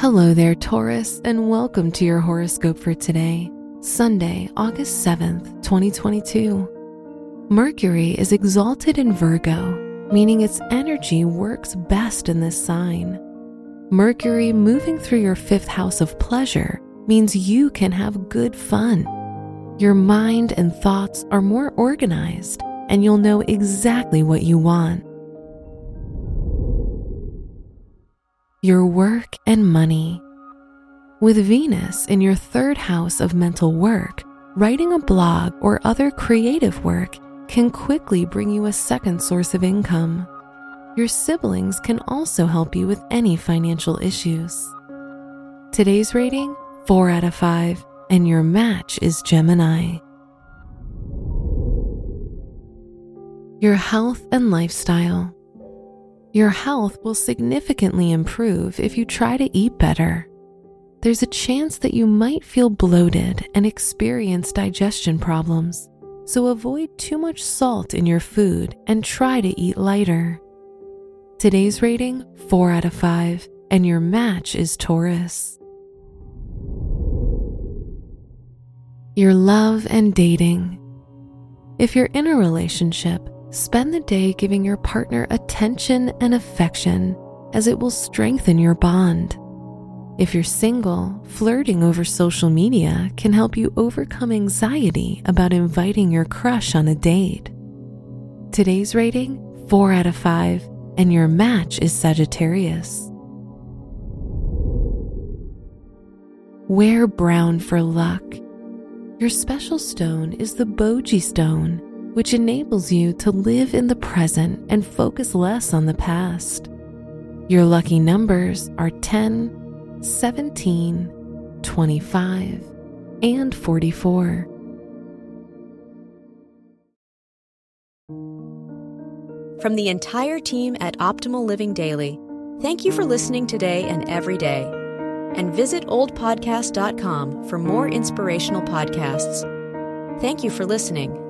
Hello there, Taurus, and welcome to your horoscope for today, Sunday, August 7th, 2022. Mercury is exalted in Virgo, meaning its energy works best in this sign. Mercury moving through your fifth house of pleasure means you can have good fun. Your mind and thoughts are more organized, and you'll know exactly what you want. Your work and money. With Venus in your third house of mental work, writing a blog or other creative work can quickly bring you a second source of income. Your siblings can also help you with any financial issues. Today's rating 4 out of 5, and your match is Gemini. Your health and lifestyle. Your health will significantly improve if you try to eat better. There's a chance that you might feel bloated and experience digestion problems, so avoid too much salt in your food and try to eat lighter. Today's rating 4 out of 5, and your match is Taurus. Your love and dating. If you're in a relationship, Spend the day giving your partner attention and affection as it will strengthen your bond. If you're single, flirting over social media can help you overcome anxiety about inviting your crush on a date. Today's rating 4 out of 5, and your match is Sagittarius. Wear brown for luck. Your special stone is the Boji stone which enables you to live in the present and focus less on the past. Your lucky numbers are 10, 17, 25, and 44. From the entire team at Optimal Living Daily, thank you for listening today and every day. And visit oldpodcast.com for more inspirational podcasts. Thank you for listening.